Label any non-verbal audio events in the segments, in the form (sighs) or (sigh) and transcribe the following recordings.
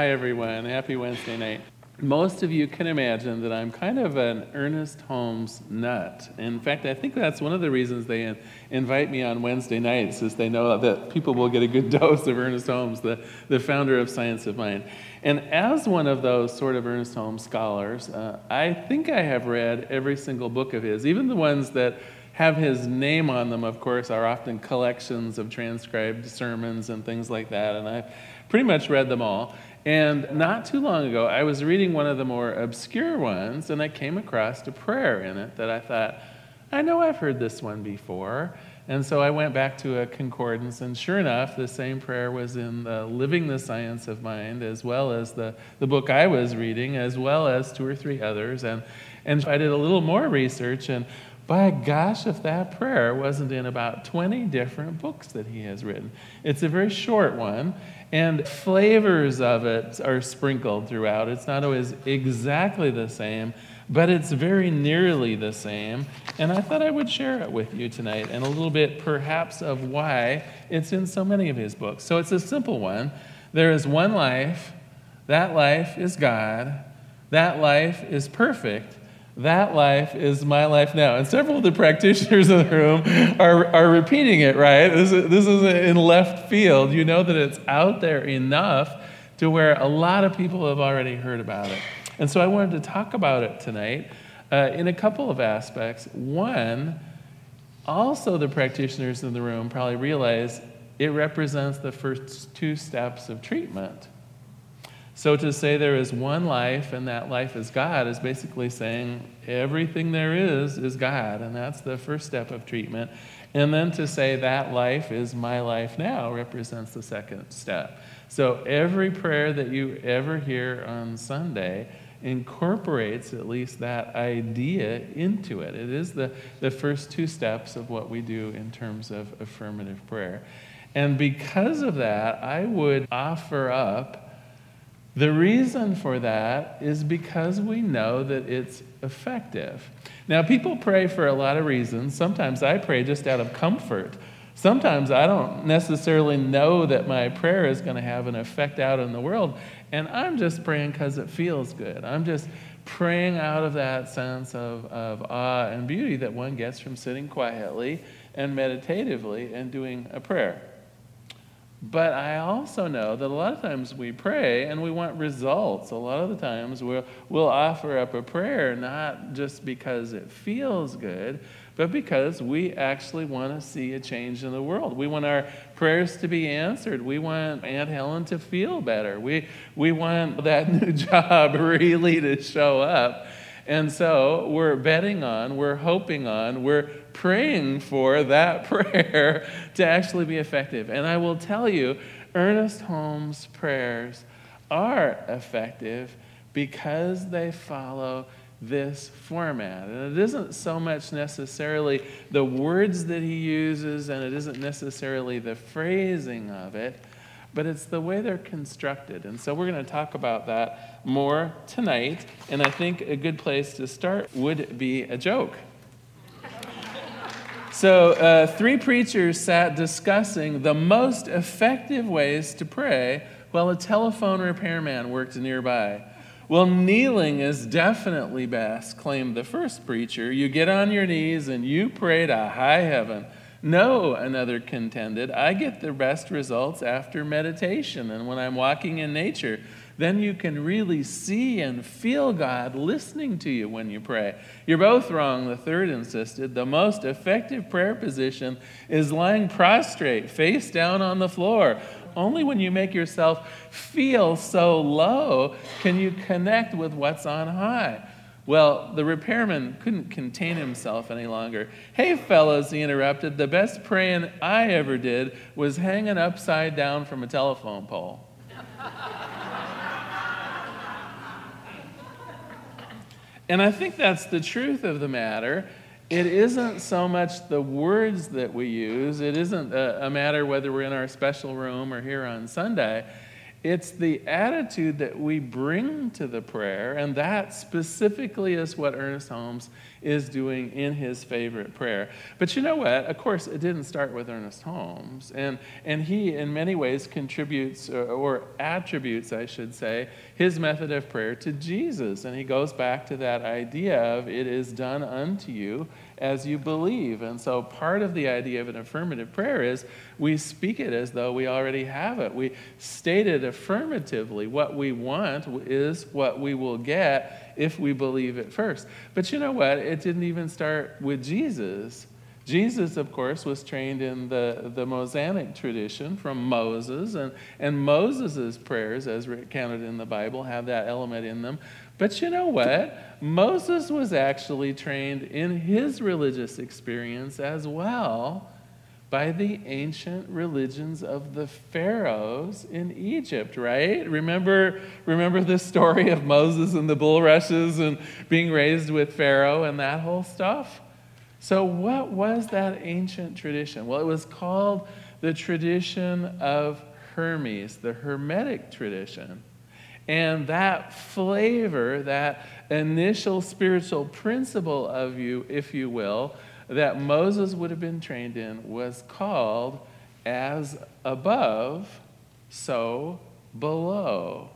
Hi, everyone. Happy Wednesday night. Most of you can imagine that I'm kind of an Ernest Holmes nut. In fact, I think that's one of the reasons they invite me on Wednesday nights, is they know that people will get a good (laughs) dose of Ernest Holmes, the, the founder of Science of Mind. And as one of those sort of Ernest Holmes scholars, uh, I think I have read every single book of his, even the ones that have his name on them, of course, are often collections of transcribed sermons and things like that. And I've pretty much read them all. And not too long ago, I was reading one of the more obscure ones, and I came across a prayer in it that I thought, I know I've heard this one before. And so I went back to a concordance, and sure enough, the same prayer was in the Living the Science of Mind, as well as the, the book I was reading, as well as two or three others. And, and I did a little more research, and by gosh, if that prayer wasn't in about 20 different books that he has written. It's a very short one, and flavors of it are sprinkled throughout. It's not always exactly the same, but it's very nearly the same. And I thought I would share it with you tonight and a little bit, perhaps, of why it's in so many of his books. So it's a simple one. There is one life, that life is God, that life is perfect that life is my life now. And several of the practitioners in the room are, are repeating it, right? This, is, this isn't in left field. You know that it's out there enough to where a lot of people have already heard about it. And so I wanted to talk about it tonight uh, in a couple of aspects. One, also the practitioners in the room probably realize it represents the first two steps of treatment. So to say there is one life and that life is God is basically saying everything there is is God, and that's the first step of treatment. And then to say that life is my life now represents the second step. So every prayer that you ever hear on Sunday incorporates at least that idea into it. It is the, the first two steps of what we do in terms of affirmative prayer. And because of that, I would offer up the reason for that is because we know that it's effective. Now, people pray for a lot of reasons. Sometimes I pray just out of comfort. Sometimes I don't necessarily know that my prayer is going to have an effect out in the world, and I'm just praying because it feels good. I'm just praying out of that sense of, of awe and beauty that one gets from sitting quietly and meditatively and doing a prayer. But I also know that a lot of times we pray and we want results. A lot of the times we'll, we'll offer up a prayer not just because it feels good, but because we actually want to see a change in the world. We want our prayers to be answered. We want Aunt Helen to feel better. We, we want that (laughs) new job really to show up. And so we're betting on, we're hoping on, we're praying for that (laughs) prayer to actually be effective. And I will tell you, Ernest Holmes' prayers are effective because they follow this format. And it isn't so much necessarily the words that he uses, and it isn't necessarily the phrasing of it, but it's the way they're constructed. And so we're going to talk about that more tonight. And I think a good place to start would be a joke. So, uh, three preachers sat discussing the most effective ways to pray while a telephone repairman worked nearby. Well, kneeling is definitely best, claimed the first preacher. You get on your knees and you pray to high heaven. No, another contended, I get the best results after meditation and when I'm walking in nature. Then you can really see and feel God listening to you when you pray. You're both wrong, the third insisted. The most effective prayer position is lying prostrate, face down on the floor. Only when you make yourself feel so low can you connect with what's on high. Well, the repairman couldn't contain himself any longer. Hey, fellows, he interrupted, the best praying I ever did was hanging upside down from a telephone pole. (laughs) and I think that's the truth of the matter. It isn't so much the words that we use, it isn't a, a matter whether we're in our special room or here on Sunday It's the attitude that we bring to the prayer, and that specifically is what Ernest Holmes is doing in his favorite prayer. But you know what? Of course, it didn't start with Ernest Holmes, and, and he, in many ways, contributes or, or attributes, I should say, his method of prayer to Jesus. And he goes back to that idea of it is done unto you as you believe. And so part of the idea of an affirmative prayer is we speak it as though we already have it. We state it affirmatively. What we want is what we will get if we believe it first. But you know what? It didn't even start with Jesus. Jesus, of course, was trained in the, the Mosaic tradition from Moses, and, and Moses' prayers, as recounted in the Bible, have that element in them. But you know what? Moses was actually trained in his religious experience as well by the ancient religions of the pharaohs in Egypt, right? Remember, remember the story of Moses and the bulrushes and being raised with Pharaoh and that whole stuff? So, what was that ancient tradition? Well, it was called the tradition of Hermes, the Hermetic tradition. And that flavor, that initial spiritual principle of you, if you will, that Moses would have been trained in was called as above, so below.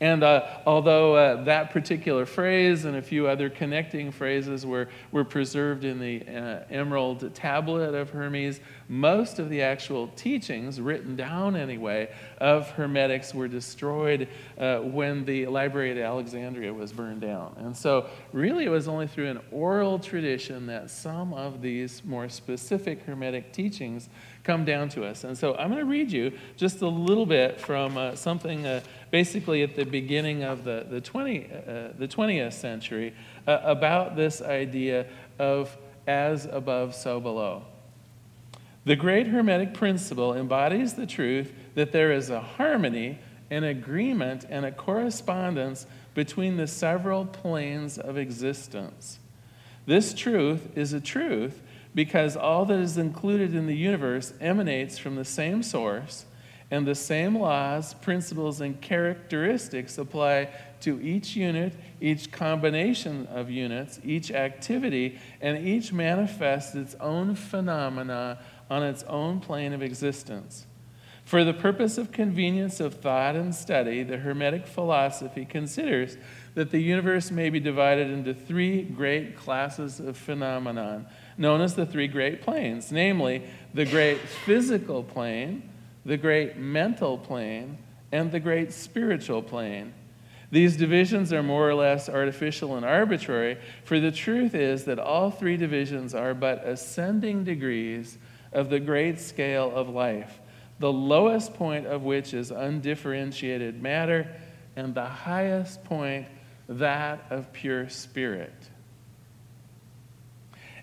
And uh, although uh, that particular phrase and a few other connecting phrases were, were preserved in the uh, emerald tablet of Hermes, most of the actual teachings, written down anyway, of Hermetics were destroyed uh, when the library at Alexandria was burned down. And so, really, it was only through an oral tradition that some of these more specific Hermetic teachings come down to us. And so I'm going to read you just a little bit from uh, something uh, basically at the beginning of the, the, 20, uh, the 20th century uh, about this idea of as above, so below. The great Hermetic principle embodies the truth that there is a harmony, an agreement, and a correspondence between the several planes of existence. This truth is a truth because all that is included in the universe emanates from the same source, and the same laws, principles, and characteristics apply to each unit, each combination of units, each activity, and each manifests its own phenomena on its own plane of existence. For the purpose of convenience of thought and study, the Hermetic philosophy considers that the universe may be divided into three great classes of phenomenon known as the three great planes namely, the great physical plane, the great mental plane, and the great spiritual plane. These divisions are more or less artificial and arbitrary, for the truth is that all three divisions are but ascending degrees of the great scale of life, the lowest point of which is undifferentiated matter, and the highest point, that of pure spirit.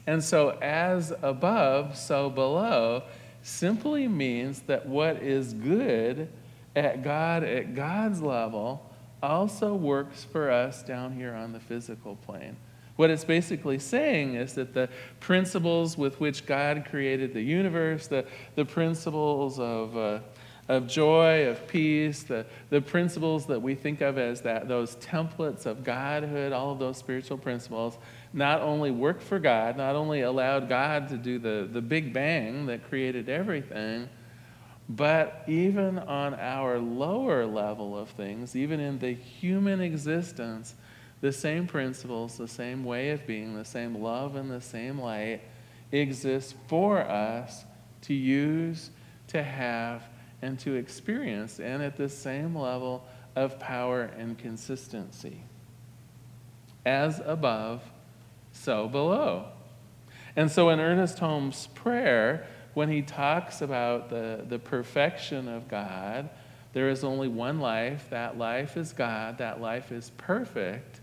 And so, as above, so below, simply means that what is good at God, at God's level, also works for us down here on the physical plane. What it's basically saying is that the principles with which God created the universe, the, the principles of, uh, of joy, of peace, the, the principles that we think of as that, those templates of Godhood, all of those spiritual principles, not only work for God, not only allowed God to do the, the big bang that created everything, but even on our lower level of things, even in the human existence, the same principles, the same way of being, the same love and the same light exist for us to use, to have, and to experience, and at the same level of power and consistency. As above, so below. And so in Ernest Holmes' prayer, when he talks about the, the perfection of God, there is only one life. That life is God. That life is perfect.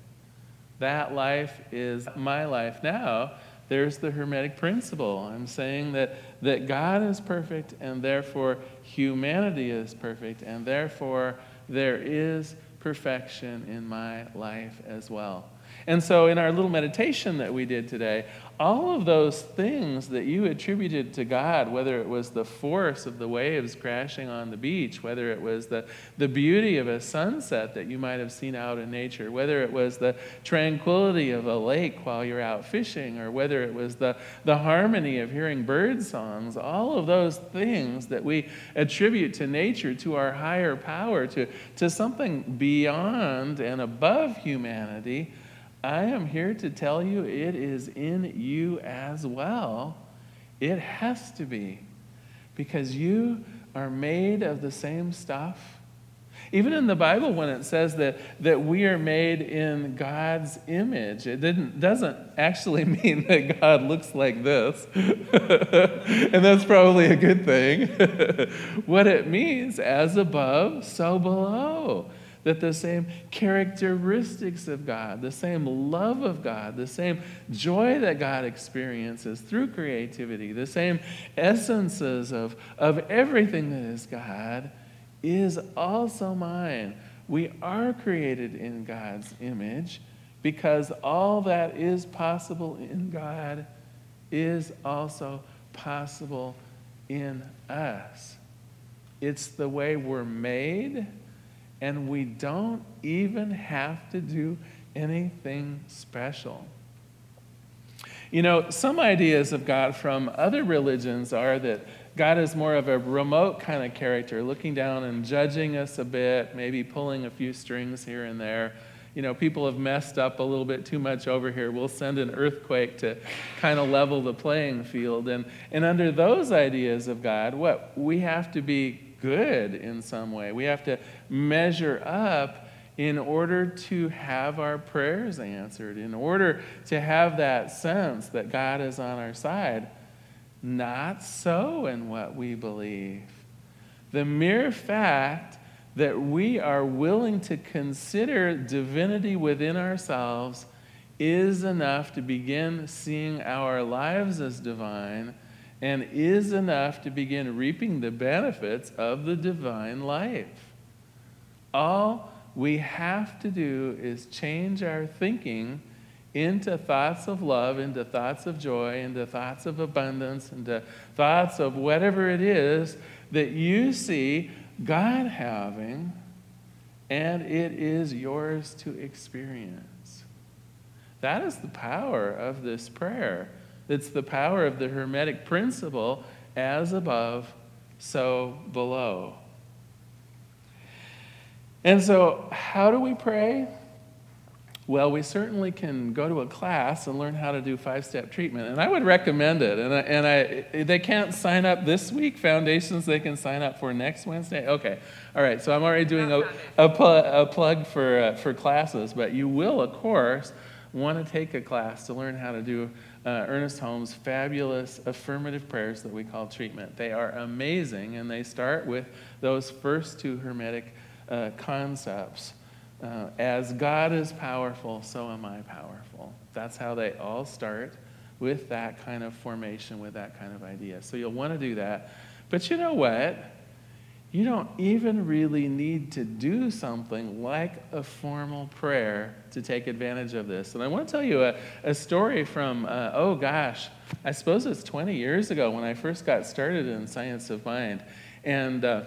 That life is my life now. There's the Hermetic principle. I'm saying that, that God is perfect, and therefore humanity is perfect, and therefore there is perfection in my life as well. And so, in our little meditation that we did today, all of those things that you attributed to God, whether it was the force of the waves crashing on the beach, whether it was the, the beauty of a sunset that you might have seen out in nature, whether it was the tranquility of a lake while you're out fishing, or whether it was the, the harmony of hearing bird songs, all of those things that we attribute to nature, to our higher power, to, to something beyond and above humanity I am here to tell you it is in you as well. It has to be because you are made of the same stuff. Even in the Bible, when it says that, that we are made in God's image, it didn't, doesn't actually (laughs) mean that God looks like this. (laughs) and that's probably a good thing. (laughs) what it means, as above, so below that the same characteristics of God, the same love of God, the same joy that God experiences through creativity, the same essences of, of everything that is God is also mine. We are created in God's image because all that is possible in God is also possible in us. It's the way we're made and we don't even have to do anything special. You know, some ideas of God from other religions are that God is more of a remote kind of character, looking down and judging us a bit, maybe pulling a few strings here and there. You know, people have messed up a little bit too much over here. We'll send an earthquake to kind of level the playing field. And, and under those ideas of God, what? We have to be good in some way. We have to measure up in order to have our prayers answered, in order to have that sense that God is on our side. Not so in what we believe. The mere fact that we are willing to consider divinity within ourselves is enough to begin seeing our lives as divine and is enough to begin reaping the benefits of the divine life. All we have to do is change our thinking into thoughts of love, into thoughts of joy, into thoughts of abundance, into thoughts of whatever it is that you see God having, and it is yours to experience. That is the power of this prayer. It's the power of the Hermetic principle as above, so below. And so, how do we pray? Well, we certainly can go to a class and learn how to do five step treatment. And I would recommend it. And, I, and I, they can't sign up this week, foundations they can sign up for next Wednesday. Okay. All right. So I'm already doing a, a, pl- a plug for, uh, for classes. But you will, of course, want to take a class to learn how to do uh, Ernest Holmes' fabulous affirmative prayers that we call treatment. They are amazing, and they start with those first two Hermetic uh, concepts. Uh, as God is powerful, so am I powerful. That's how they all start with that kind of formation, with that kind of idea. So you'll want to do that. But you know what? You don't even really need to do something like a formal prayer to take advantage of this. And I want to tell you a, a story from, uh, oh gosh, I suppose it's 20 years ago when I first got started in Science of Mind. And uh,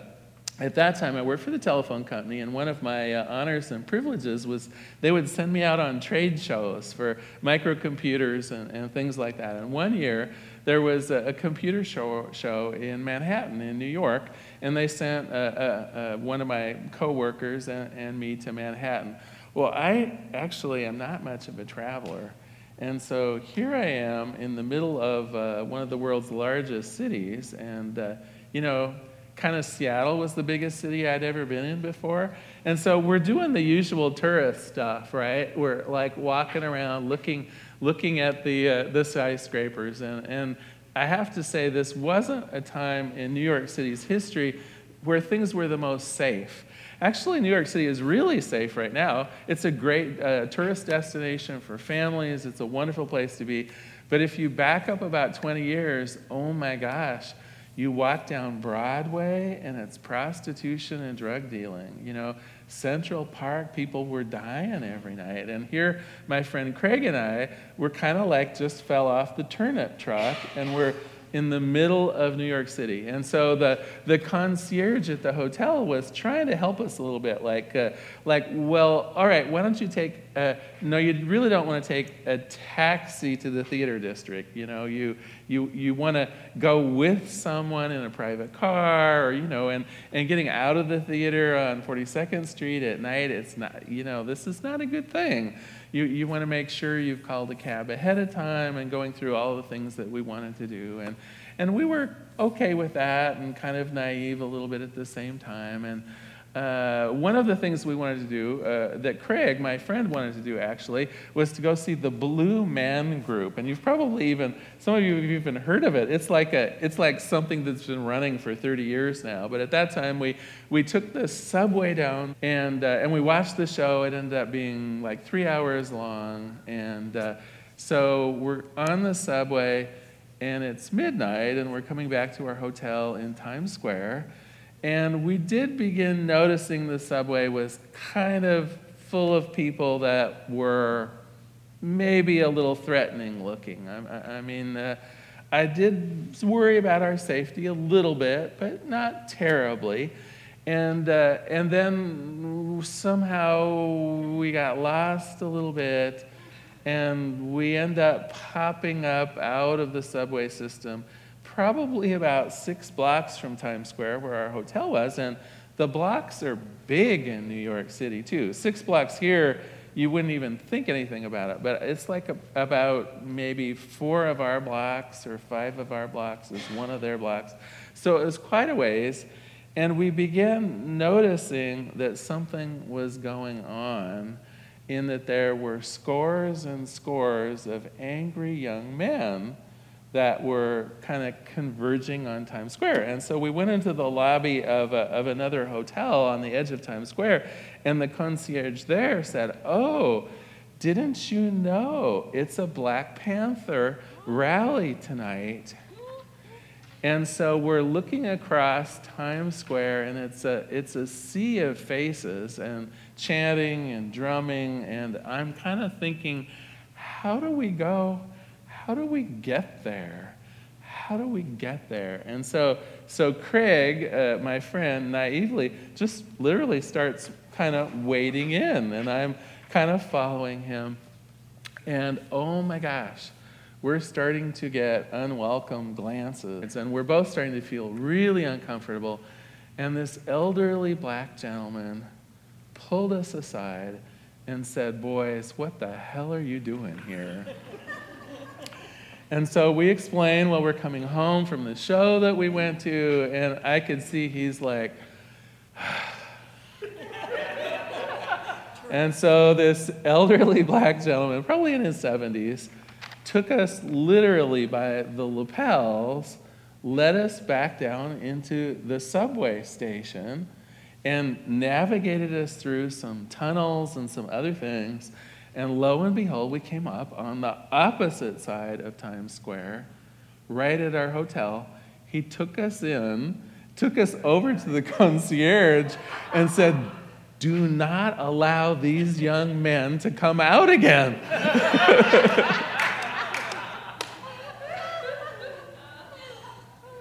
at that time, I worked for the telephone company, and one of my uh, honors and privileges was they would send me out on trade shows for microcomputers and, and things like that. And one year, there was a, a computer show, show in Manhattan, in New York, and they sent a, a, one of my coworkers and, and me to Manhattan. Well, I actually am not much of a traveler. And so here I am in the middle of uh, one of the world's largest cities. And, uh, you know, kind of Seattle was the biggest city I'd ever been in before. And so we're doing the usual tourist stuff, right? We're like walking around looking, looking at the, uh, the skyscrapers. And, and I have to say, this wasn't a time in New York City's history where things were the most safe. Actually, New York City is really safe right now. It's a great uh, tourist destination for families, it's a wonderful place to be. But if you back up about 20 years, oh my gosh, You walk down Broadway and it's prostitution and drug dealing. You know, Central Park, people were dying every night. And here, my friend Craig and I were kind of like just fell off the turnip truck and we're in the middle of New York City. And so the, the concierge at the hotel was trying to help us a little bit. Like, uh, like well, all right, why don't you take, a, no, you really don't want to take a taxi to the theater district. You know, you, you, you want to go with someone in a private car or, you know, and, and getting out of the theater on 42nd Street at night, it's not, you know, this is not a good thing you, you want to make sure you've called a cab ahead of time and going through all the things that we wanted to do. And, and we were okay with that and kind of naive a little bit at the same time. And uh, one of the things we wanted to do, uh, that Craig, my friend, wanted to do actually, was to go see the Blue Man Group. And you've probably even, some of you have even heard of it. It's like, a, it's like something that's been running for 30 years now. But at that time, we, we took the subway down and, uh, and we watched the show. It ended up being like three hours long. And uh, so we're on the subway and it's midnight and we're coming back to our hotel in Times Square. And we did begin noticing the subway was kind of full of people that were maybe a little threatening looking. I, I mean, uh, I did worry about our safety a little bit, but not terribly. And, uh, and then somehow we got lost a little bit, and we end up popping up out of the subway system probably about six blocks from Times Square, where our hotel was. And the blocks are big in New York City, too. Six blocks here, you wouldn't even think anything about it. But it's like a, about maybe four of our blocks or five of our blocks is one of their blocks. So it was quite a ways. And we began noticing that something was going on in that there were scores and scores of angry young men that were kind of converging on Times Square. And so we went into the lobby of, a, of another hotel on the edge of Times Square, and the concierge there said, Oh, didn't you know it's a Black Panther rally tonight? And so we're looking across Times Square, and it's a, it's a sea of faces and chanting and drumming. And I'm kind of thinking, how do we go? How do we get there? How do we get there? And so, so Craig, uh, my friend, naively just literally starts kind of wading in, and I'm kind of following him. And oh my gosh, we're starting to get unwelcome glances, and we're both starting to feel really uncomfortable. And this elderly black gentleman pulled us aside and said, Boys, what the hell are you doing here? And so we explain while we're coming home from the show that we went to, and I could see he's like, (sighs) and so this elderly (laughs) black gentleman, probably in his 70s, took us literally by the lapels, led us back down into the subway station, and navigated us through some tunnels and some other things and lo and behold, we came up on the opposite side of Times Square, right at our hotel. He took us in, took us over to the (laughs) concierge, and said, Do not allow these young men to come out again. (laughs)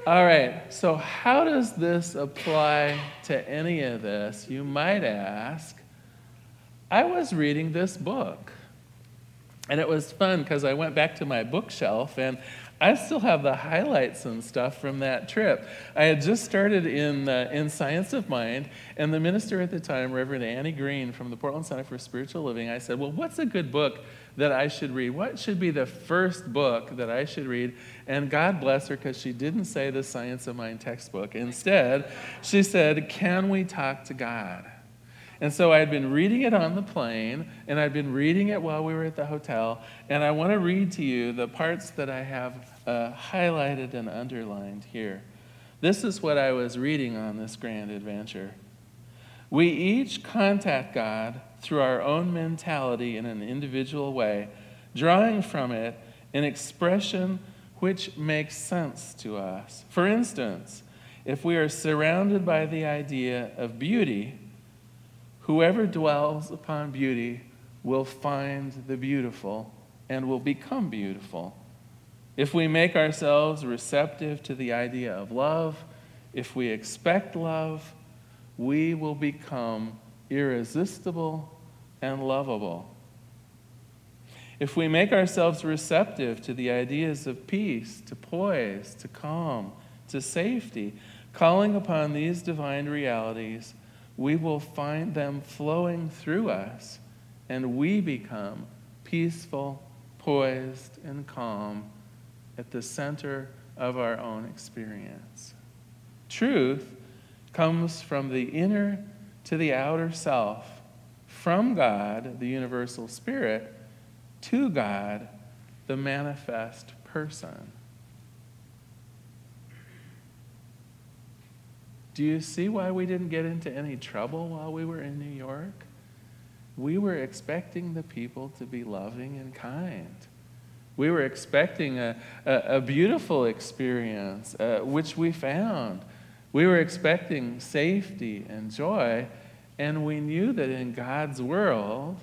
All right, so how does this apply to any of this? You might ask. I was reading this book. And it was fun because I went back to my bookshelf and I still have the highlights and stuff from that trip. I had just started in, uh, in Science of Mind, and the minister at the time, Reverend Annie Green from the Portland Center for Spiritual Living, I said, Well, what's a good book that I should read? What should be the first book that I should read? And God bless her because she didn't say the Science of Mind textbook. Instead, she said, Can we talk to God? And so I had been reading it on the plane, and I'd been reading it while we were at the hotel. And I want to read to you the parts that I have uh, highlighted and underlined here. This is what I was reading on this grand adventure. We each contact God through our own mentality in an individual way, drawing from it an expression which makes sense to us. For instance, if we are surrounded by the idea of beauty, whoever dwells upon beauty will find the beautiful and will become beautiful. If we make ourselves receptive to the idea of love, if we expect love, we will become irresistible and lovable. If we make ourselves receptive to the ideas of peace, to poise, to calm, to safety, calling upon these divine realities, we will find them flowing through us, and we become peaceful, poised, and calm at the center of our own experience. Truth comes from the inner to the outer self, from God, the universal spirit, to God, the manifest person. Do you see why we didn't get into any trouble while we were in New York? We were expecting the people to be loving and kind. We were expecting a, a, a beautiful experience, uh, which we found. We were expecting safety and joy, and we knew that in God's world,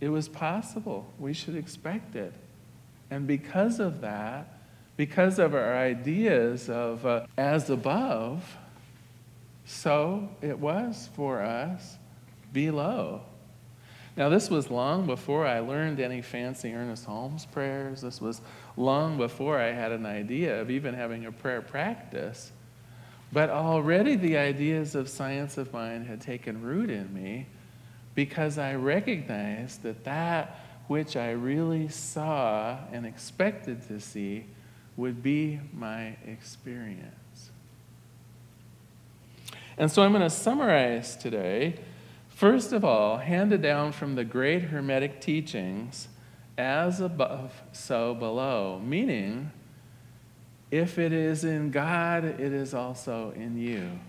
it was possible. We should expect it. And because of that, because of our ideas of uh, as above, so it was for us below. Now, this was long before I learned any fancy Ernest Holmes prayers. This was long before I had an idea of even having a prayer practice. But already the ideas of science of mind had taken root in me because I recognized that that which I really saw and expected to see would be my experience. And so I'm going to summarize today First of all, handed down from the great Hermetic teachings, as above, so below, meaning, if it is in God, it is also in you.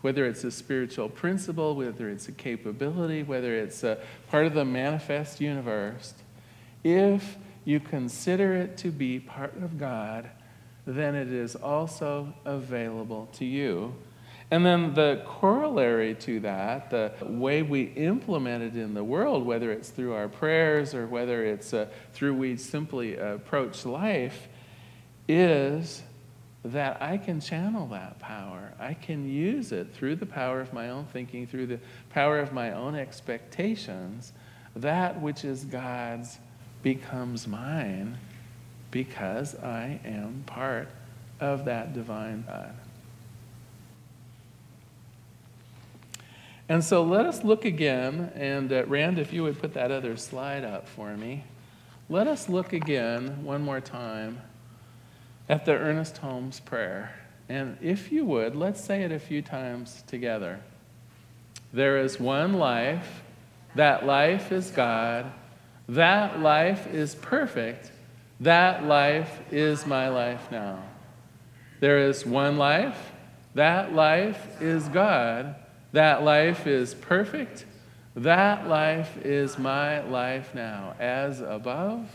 Whether it's a spiritual principle, whether it's a capability, whether it's a part of the manifest universe, if you consider it to be part of God, then it is also available to you and then the corollary to that, the way we implement it in the world, whether it's through our prayers or whether it's uh, through we simply approach life, is that I can channel that power. I can use it through the power of my own thinking, through the power of my own expectations. That which is God's becomes mine because I am part of that divine God. And so let us look again, and uh, Rand, if you would put that other slide up for me. Let us look again, one more time, at the Ernest Holmes prayer. And if you would, let's say it a few times together. There is one life, that life is God, that life is perfect, that life is my life now. There is one life, that life is God. That life is perfect. That life is my life now, as above,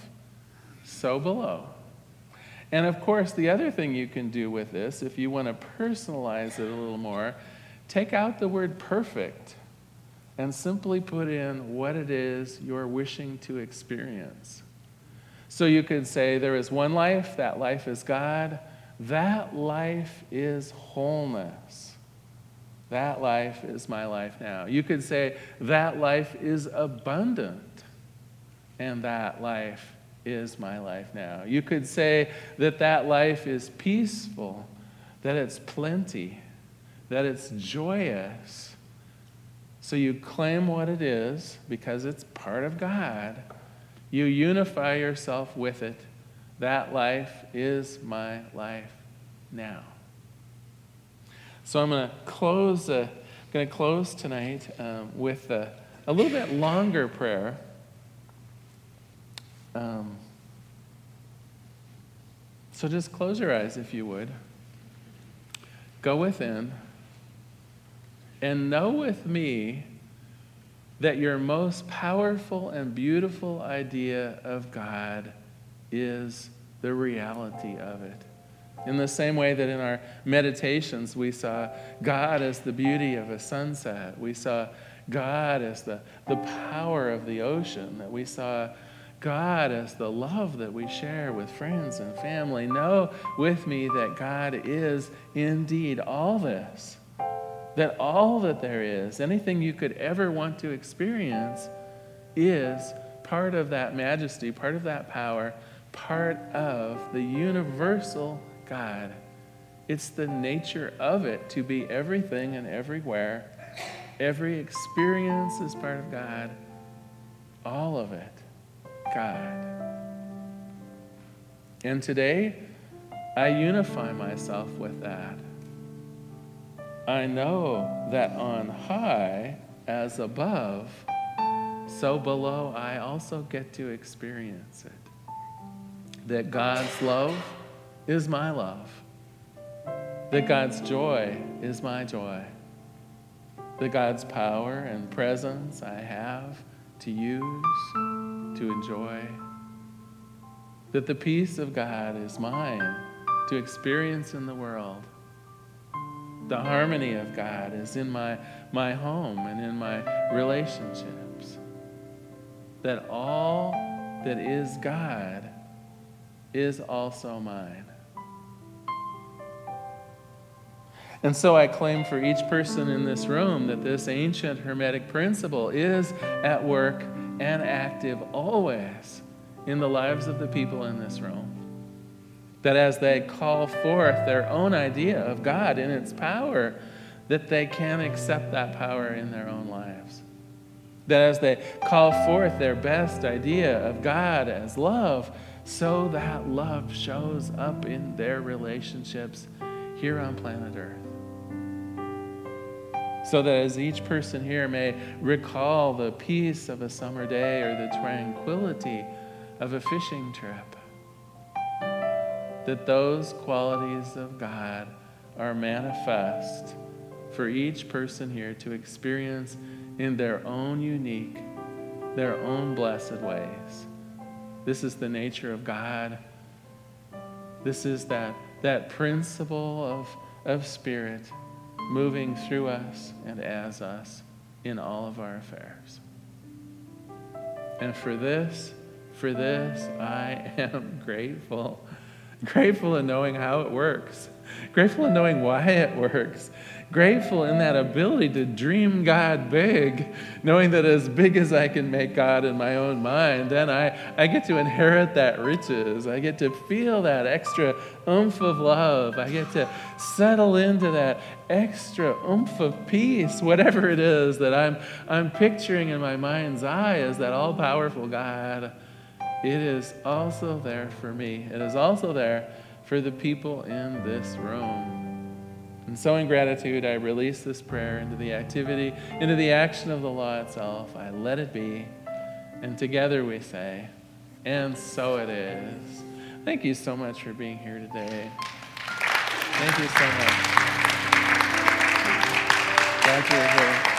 so below. And of course, the other thing you can do with this, if you want to personalize it a little more, take out the word perfect and simply put in what it is you're wishing to experience. So you could say, There is one life, that life is God, that life is wholeness. That life is my life now. You could say, that life is abundant, and that life is my life now. You could say that that life is peaceful, that it's plenty, that it's joyous. So you claim what it is because it's part of God. You unify yourself with it. That life is my life now. So I'm going to close. Uh, going to close tonight um, with a, a, little bit longer prayer. Um, so just close your eyes if you would. Go within and know with me that your most powerful and beautiful idea of God is the reality of it. In the same way that in our meditations we saw God as the beauty of a sunset, we saw God as the, the power of the ocean, that we saw God as the love that we share with friends and family. Know with me that God is indeed all this. That all that there is, anything you could ever want to experience, is part of that majesty, part of that power, part of the universal God. It's the nature of it to be everything and everywhere. Every experience is part of God. All of it, God. And today, I unify myself with that. I know that on high, as above, so below I also get to experience it. That God's love is my love. That God's joy is my joy. That God's power and presence I have to use, to enjoy. That the peace of God is mine to experience in the world. The harmony of God is in my, my home and in my relationships. That all that is God is also mine. And so I claim for each person in this room that this ancient Hermetic principle is at work and active always in the lives of the people in this room. That as they call forth their own idea of God and its power, that they can accept that power in their own lives. That as they call forth their best idea of God as love, so that love shows up in their relationships here on planet Earth so that as each person here may recall the peace of a summer day or the tranquility of a fishing trip, that those qualities of God are manifest for each person here to experience in their own unique, their own blessed ways. This is the nature of God. This is that, that principle of, of spirit moving through us and as us in all of our affairs. And for this, for this, I (laughs) am grateful. Grateful in knowing how it works. Grateful in knowing why it works grateful in that ability to dream God big, knowing that as big as I can make God in my own mind, then I, I get to inherit that riches. I get to feel that extra oomph of love. I get to settle into that extra oomph of peace, whatever it is that I'm, I'm picturing in my mind's eye as that all powerful God. It is also there for me. It is also there for the people in this room. And so, in gratitude, I release this prayer into the activity, into the action of the law itself. I let it be. And together we say, and so it is. Thank you so much for being here today. Thank you so much. Glad you're here.